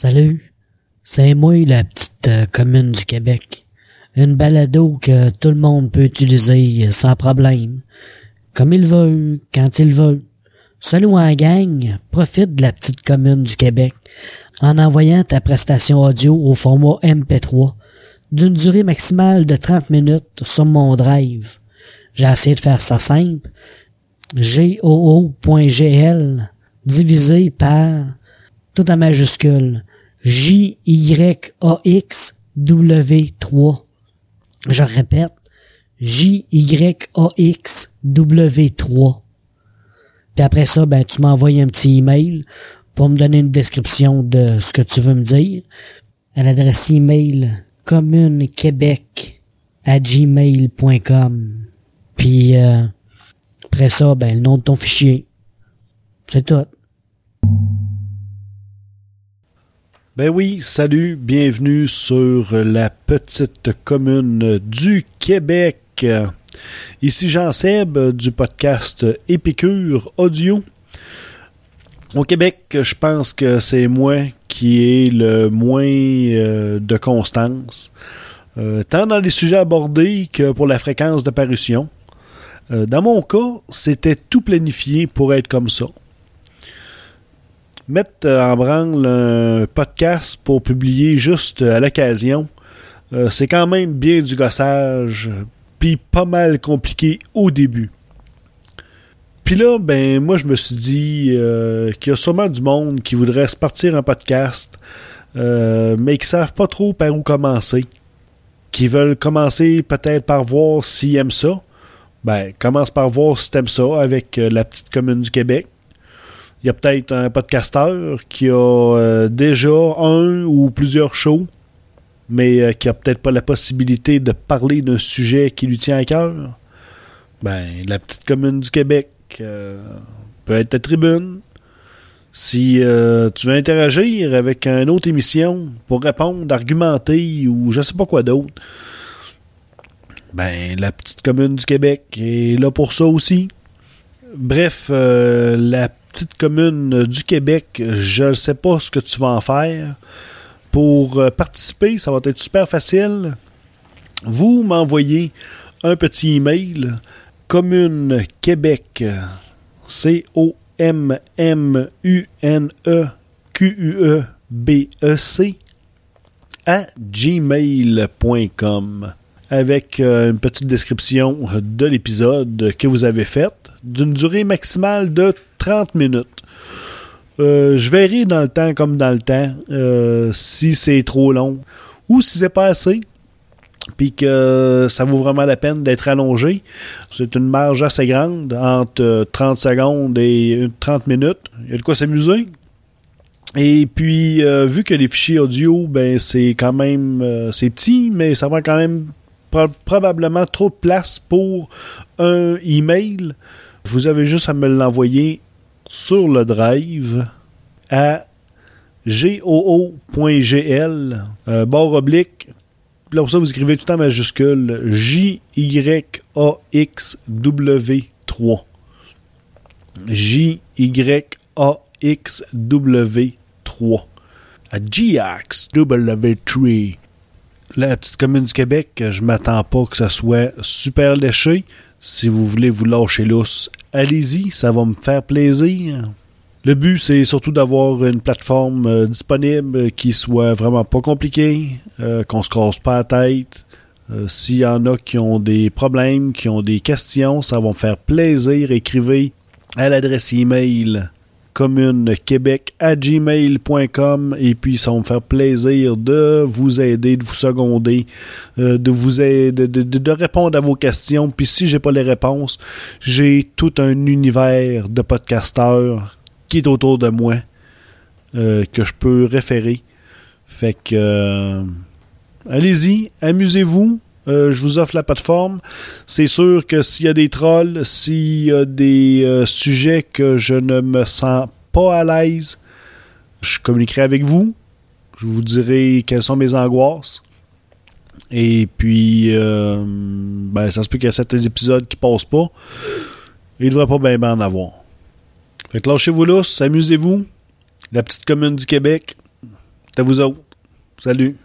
Salut, c'est moi la petite euh, commune du Québec. Une balado que tout le monde peut utiliser sans problème. Comme il veut, quand il veut. Ou en gang, profite de la petite commune du Québec en envoyant ta prestation audio au format MP3 d'une durée maximale de 30 minutes sur mon drive. J'ai essayé de faire ça simple. goo.gl divisé par tout en majuscule J-Y-A-X-W-3. Je répète, J-Y-A-X-W-3. Puis après ça, ben, tu m'envoies un petit email pour me donner une description de ce que tu veux me dire à l'adresse email communequebec à gmail.com. Puis euh, après ça, ben, le nom de ton fichier. C'est tout. Ben oui, salut, bienvenue sur la petite commune du Québec. Ici Jean Seb du podcast Épicure Audio. Au Québec, je pense que c'est moi qui ai le moins euh, de constance, euh, tant dans les sujets abordés que pour la fréquence de parution. Euh, dans mon cas, c'était tout planifié pour être comme ça mettre en branle un podcast pour publier juste à l'occasion, euh, c'est quand même bien du gossage, puis pas mal compliqué au début. Puis là, ben moi je me suis dit euh, qu'il y a sûrement du monde qui voudrait se partir un podcast, euh, mais qui savent pas trop par où commencer. Qui veulent commencer peut-être par voir s'ils aiment ça. Ben, commence par voir si t'aimes ça avec la petite commune du Québec il y a peut-être un podcasteur qui a euh, déjà un ou plusieurs shows, mais euh, qui a peut-être pas la possibilité de parler d'un sujet qui lui tient à cœur. Ben, la petite commune du Québec euh, peut être ta tribune. Si tu veux interagir avec une autre émission pour répondre, argumenter ou je sais pas quoi d'autre, ben la petite commune du Québec est là pour ça aussi. Bref, la petite commune du Québec, je ne sais pas ce que tu vas en faire. Pour euh, participer, ça va être super facile. Vous m'envoyez un petit email commune Québec C O M M U N E Q U E B E C à gmail.com avec euh, une petite description de l'épisode que vous avez fait d'une durée maximale de 30 minutes. Euh, je verrai dans le temps comme dans le temps euh, si c'est trop long ou si c'est pas assez puis que ça vaut vraiment la peine d'être allongé. C'est une marge assez grande entre 30 secondes et 30 minutes. Il y a de quoi s'amuser. Et puis, vu que les fichiers audio, ben c'est quand même c'est petit, mais ça va quand même probablement trop de place pour un email. Vous avez juste à me l'envoyer sur le drive à goo.gl, euh, barre oblique. Là, pour ça, vous écrivez tout en majuscule J-Y-A-X-W-3. J-Y-A-X-W-3. À GXW3 la petite commune du Québec, je m'attends pas que ce soit super léché. Si vous voulez vous lâcher lousse, allez-y, ça va me faire plaisir. Le but, c'est surtout d'avoir une plateforme euh, disponible qui soit vraiment pas compliquée, euh, qu'on se casse pas la tête. Euh, s'il y en a qui ont des problèmes, qui ont des questions, ça va me faire plaisir. Écrivez à l'adresse email commune québec à gmail.com et puis ça va me faire plaisir de vous aider, de vous seconder, euh, de vous aider, de, répondre à vos questions. Puis si j'ai pas les réponses, j'ai tout un univers de podcasteurs qui est autour de moi euh, que je peux référer. Fait que euh, allez-y, amusez-vous. je vous offre la plateforme. C'est sûr que s'il y a des trolls, s'il y a des sujets que je ne me sens pas à l'aise, je communiquerai avec vous. Je vous dirai quelles sont mes angoisses. Et puis, euh, ben, ça se peut qu'il y a certains épisodes qui passent pas. Il ne devrait pas bien en avoir. Fait que lâchez-vous là, amusez-vous. La petite commune du Québec, à vous autres. Salut.